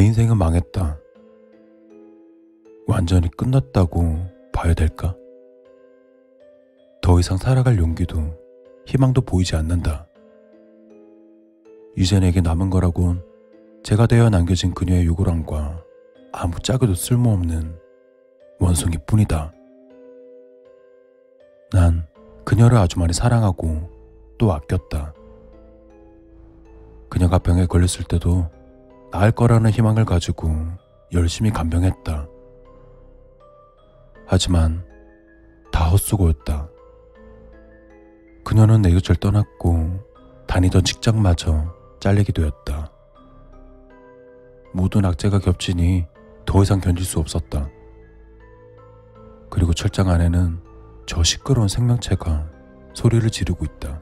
내 인생은 망했다. 완전히 끝났다고 봐야 될까? 더 이상 살아갈 용기도 희망도 보이지 않는다. 이제 내게 남은 거라곤 제가 되어 남겨진 그녀의 요구랑과 아무 짝에도 쓸모없는 원숭이 뿐이다. 난 그녀를 아주 많이 사랑하고 또 아꼈다. 그녀가 병에 걸렸을 때도 나을 거라는 희망을 가지고 열심히 간병했다. 하지만 다 헛수고였다. 그녀는 내 곁을 떠났고 다니던 직장마저 잘리게 되었다. 모든 악재가 겹치니 더 이상 견딜 수 없었다. 그리고 철장 안에는 저 시끄러운 생명체가 소리를 지르고 있다.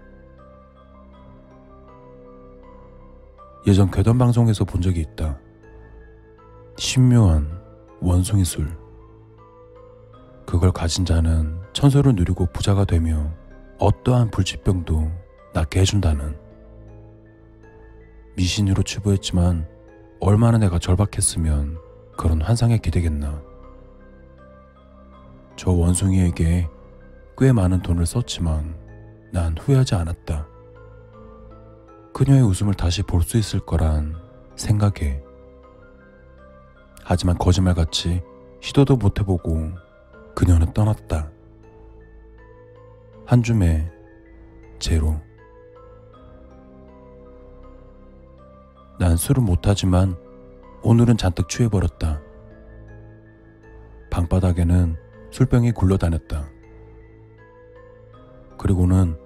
예전 괴담 방송에서 본 적이 있다. 신묘한 원숭이 술. 그걸 가진 자는 천소를 누리고 부자가 되며 어떠한 불치병도 낫게 해준다는 미신으로 추부했지만 얼마나 내가 절박했으면 그런 환상에 기대겠나. 저 원숭이에게 꽤 많은 돈을 썼지만 난 후회하지 않았다. 그녀의 웃음을 다시 볼 수 있을 거란 생각에. 하지만 거짓말같이 시도도 못 해보고 그녀는 떠났다. 한 줌에 제로. 난 술은 못하지만 오늘은 잔뜩 취해버렸다. 방바닥에는 술병이 굴러다녔다. 그리고는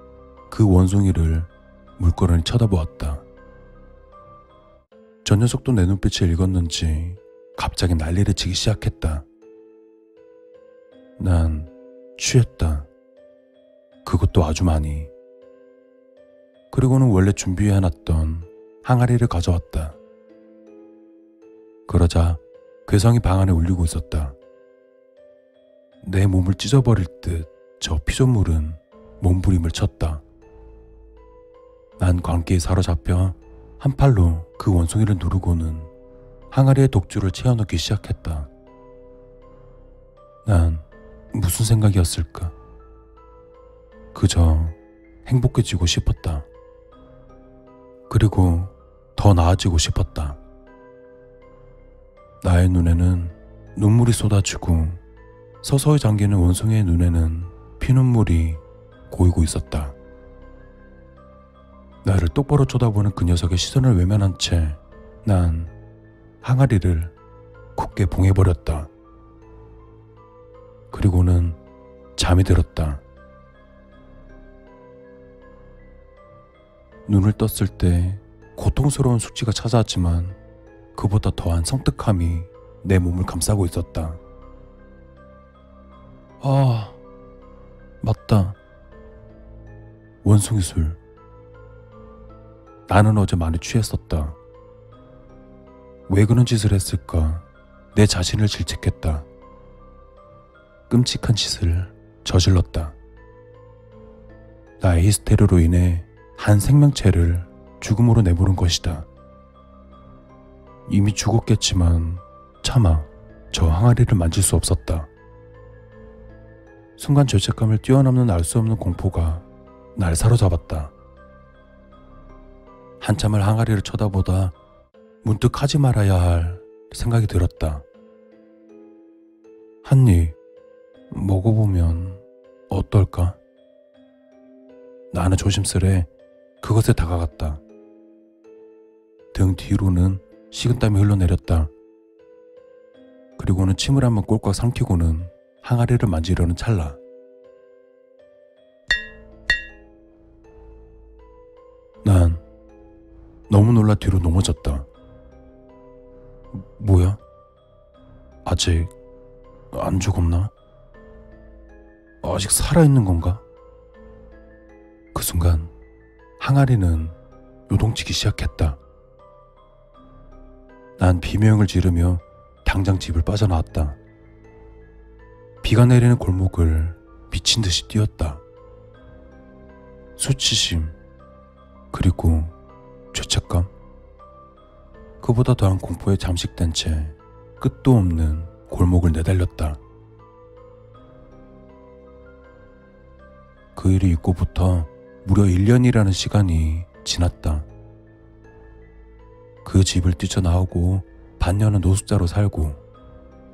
그 원숭이를 물거러니 쳐다보았다. 저 녀석도 내 눈빛을 읽었는지 갑자기 난리를 치기 시작했다. 난 취했다. 그것도 아주 많이. 그리고는 원래 준비해놨던 항아리를 가져왔다. 그러자 괴성이 방 안에 울리고 있었다. 내 몸을 찢어버릴 듯 저 피조물은 몸부림을 쳤다. 난 광기에 사로잡혀 한 팔로 그 원숭이를 누르고는 항아리에 독주를 채워넣기 시작했다. 난 무슨 생각이었을까? 그저 행복해지고 싶었다. 그리고 더 나아지고 싶었다. 나의 눈에는 눈물이 쏟아지고 서서히 잠기는 원숭이의 눈에는 피눈물이 고이고 있었다. 나를 똑바로 쳐다보는 그 녀석의 시선을 외면한 채 난 항아리를 굳게 봉해버렸다. 그리고는 잠이 들었다. 눈을 떴을 때 고통스러운 숙취가 찾아왔지만 그보다 더한 성뜩함이 내 몸을 감싸고 있었다. 아, 맞다. 원숭이 술. 나는 어제 많이 취했었다. 왜 그런 짓을 했을까? 내 자신을 질책했다. 끔찍한 짓을 저질렀다. 나의 히스테리로 인해 한 생명체를 죽음으로 내보는 것이다. 이미 죽었겠지만 차마 저 항아리를 만질 수 없었다. 순간 죄책감을 뛰어넘는 알 수 없는 공포가 날 사로잡았다. 한참을 항아리를 쳐다보다 문득 하지 말아야 할 생각이 들었다. 한 입 먹어보면 어떨까? 나는 조심스레 그것에 다가갔다. 등 뒤로는 식은땀이 흘러내렸다. 그리고는 침을 한번 꼴깍 삼키고는 항아리를 만지려는 찰나. 놀라 뒤로 넘어졌다. 뭐야? 아직 안 죽었나? 아직 살아있는 건가? 그 순간 항아리는 요동치기 시작했다. 난 비명을 지르며 당장 집을 빠져나왔다. 비가 내리는 골목을 미친 듯이 뛰었다. 수치심, 그리고 죄책감. 그보다 더한 공포에 잠식된 채 끝도 없는 골목을 내달렸다. 그 일이 있고부터 무려 1년이라는 시간이 지났다. 그 집을 뛰쳐나오고 반년은 노숙자로 살고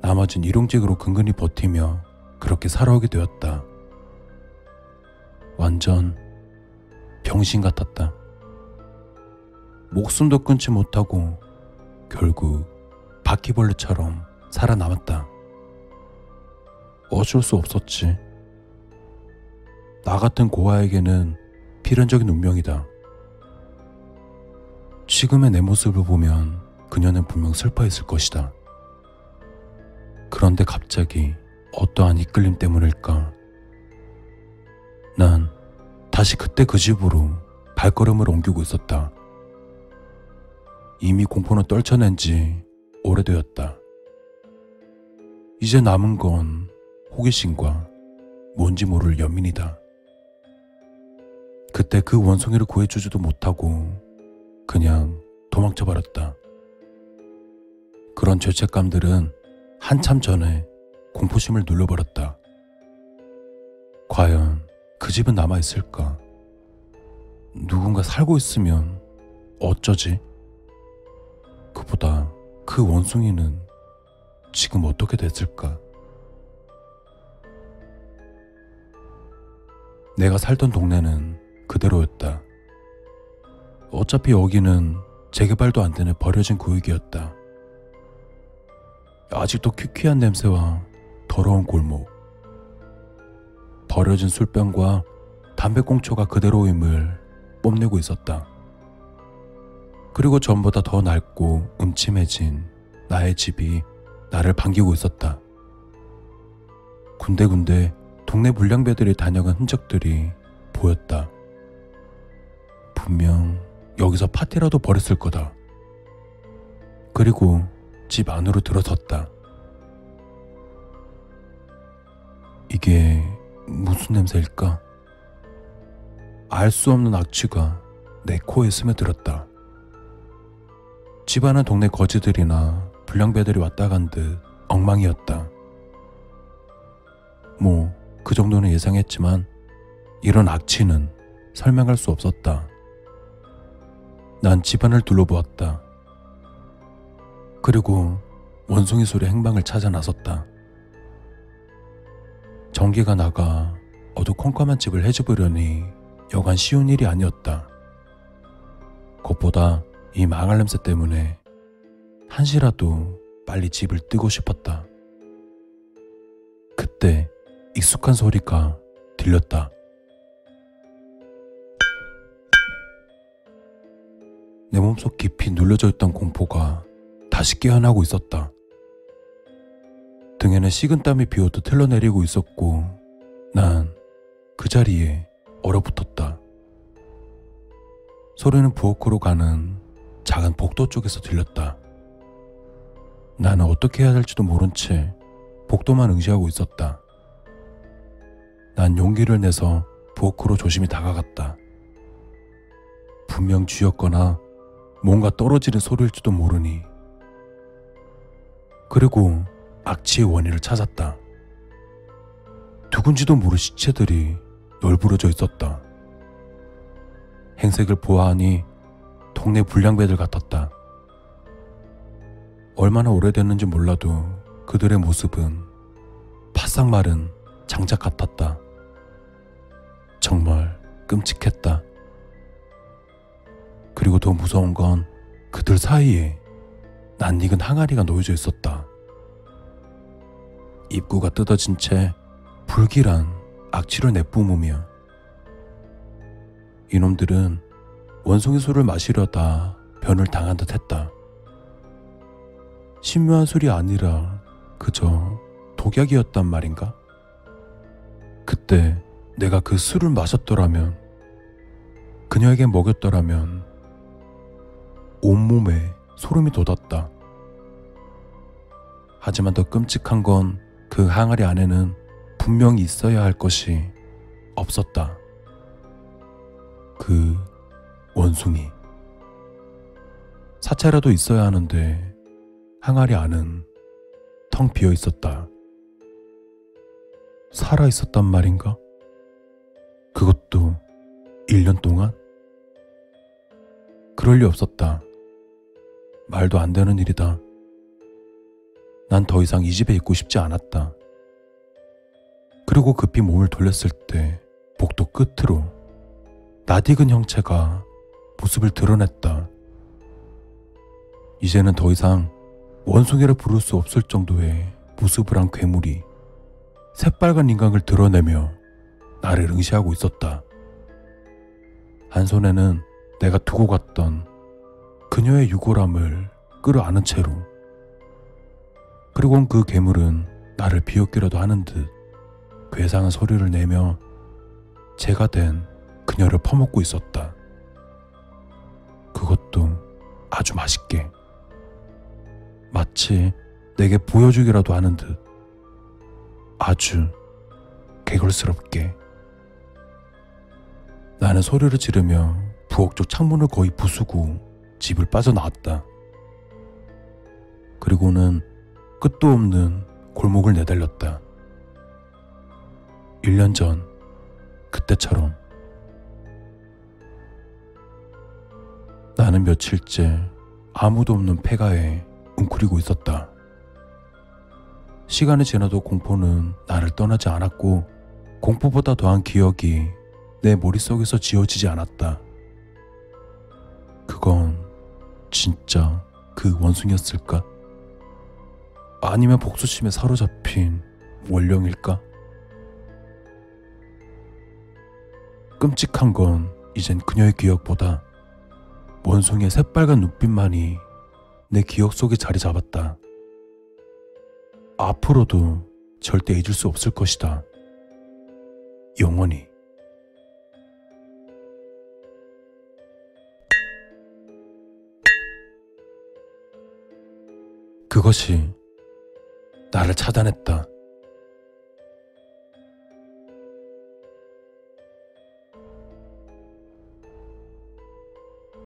나머진 일용직으로 근근히 버티며 그렇게 살아오게 되었다. 완전 병신 같았다. 목숨도 끊지 못하고 결국 바퀴벌레처럼 살아남았다. 어쩔 수 없었지. 나 같은 고아에게는 필연적인 운명이다. 지금의 내 모습을 보면 그녀는 분명 슬퍼했을 것이다. 그런데 갑자기 어떠한 이끌림 때문일까? 난 다시 그때 그 집으로 발걸음을 옮기고 있었다. 이미 공포는 떨쳐낸 지 오래되었다. 이제 남은 건 호기심과 뭔지 모를 연민이다. 그때 그 원숭이를 구해주지도 못하고 그냥 도망쳐 버렸다. 그런 죄책감들은 한참 전에 공포심을 눌러버렸다. 과연 그 집은 남아있을까? 누군가 살고 있으면 어쩌지? 그보다 그 원숭이는 지금 어떻게 됐을까? 내가 살던 동네는 그대로였다. 어차피 여기는 재개발도 안 되는 버려진 구역이었다. 아직도 퀴퀴한 냄새와 더러운 골목, 버려진 술병과 담배꽁초가 그대로임을 뽐내고 있었다. 그리고 전보다 더 낡고 음침해진 나의 집이 나를 반기고 있었다. 군데군데 동네 불량배들이 다녀간 흔적들이 보였다. 분명 여기서 파티라도 벌였을 거다. 그리고 집 안으로 들어섰다. 이게 무슨 냄새일까? 알 수 없는 악취가 내 코에 스며들었다. 집안은 동네 거지들이나 불량배들이 왔다 간 듯 엉망이었다. 뭐, 그 정도는 예상했지만 이런 악취는 설명할 수 없었다. 난 집안을 둘러보았다. 그리고 원숭이 소리 행방을 찾아 나섰다. 전기가 나가 어두컴컴한 집을 해집으려니 여간 쉬운 일이 아니었다. 겉보다 이 망할 냄새 때문에 한시라도 빨리 집을 뜨고 싶었다. 그때 익숙한 소리가 들렸다. 내 몸속 깊이 눌려져 있던 공포가 다시 깨어나고 있었다. 등에는 식은땀이 비오듯 흘러내리고 있었고 난 그 자리에 얼어붙었다. 소리는 부엌으로 가는 작은 복도 쪽에서 들렸다. 나는 어떻게 해야 할지도 모른 채 복도만 응시하고 있었다. 난 용기를 내서 부엌으로 조심히 다가갔다. 분명 쥐였거나 뭔가 떨어지는 소리일지도 모르니. 그리고 악취의 원인을 찾았다. 누군지도 모를 시체들이 널브러져 있었다. 행색을 보아하니 동네 불량배들 같았다. 얼마나 오래됐는지 몰라도 그들의 모습은 바싹 마른 장작 같았다. 정말 끔찍했다. 그리고 더 무서운 건 그들 사이에 낯익은 항아리가 놓여져 있었다. 입구가 뜯어진 채 불길한 악취를 내뿜으며 이놈들은 원숭이 술을 마시려다 변을 당한 듯 했다. 신묘한 술이 아니라 그저 독약이었단 말인가? 그때 내가 그 술을 마셨더라면, 그녀에게 먹였더라면, 온몸에 소름이 돋았다. 하지만 더 끔찍한 건 그 항아리 안에는 분명히 있어야 할 것이 없었다. 그 원숭이. 사채라도 있어야 하는데 항아리 안은 텅 비어 있었다. 살아 있었단 말인가? 그것도 1년 동안? 그럴 리 없었다. 말도 안 되는 일이다. 난 더 이상 이 집에 있고 싶지 않았다. 그리고 급히 몸을 돌렸을 때 복도 끝으로 낯익은 형체가 모습을 드러냈다. 이제는 더 이상 원숭이라 부를 수 없을 정도의 모습을 한 괴물이 새빨간 인강을 드러내며 나를 응시하고 있었다. 한 손에는 내가 두고 갔던 그녀의 유골함을 끌어안은 채로 그리고 그 괴물은 나를 비웃기려도 하는 듯 괴상한 소리를 내며 제가 된 그녀를 퍼먹고 있었다. 아주 맛있게. 마치 내게 보여주기라도 하는 듯 아주 개걸스럽게. 나는 소리를 지르며 부엌 쪽 창문을 거의 부수고 집을 빠져나왔다. 그리고는 끝도 없는 골목을 내달렸다. 1년 전, 그때처럼. 나는 며칠째 아무도 없는 폐가에 웅크리고 있었다. 시간이 지나도 공포는 나를 떠나지 않았고, 공포보다 더한 기억이 내 머릿속에서 지워지지 않았다. 그건 진짜 그 원숭이였을까? 아니면 복수심에 사로잡힌 원령일까? 끔찍한 건 이젠 그녀의 기억보다 원숭이의 새빨간 눈빛만이 내 기억 속에 자리 잡았다. 앞으로도 절대 잊을 수 없을 것이다. 영원히. 그것이 나를 차단했다.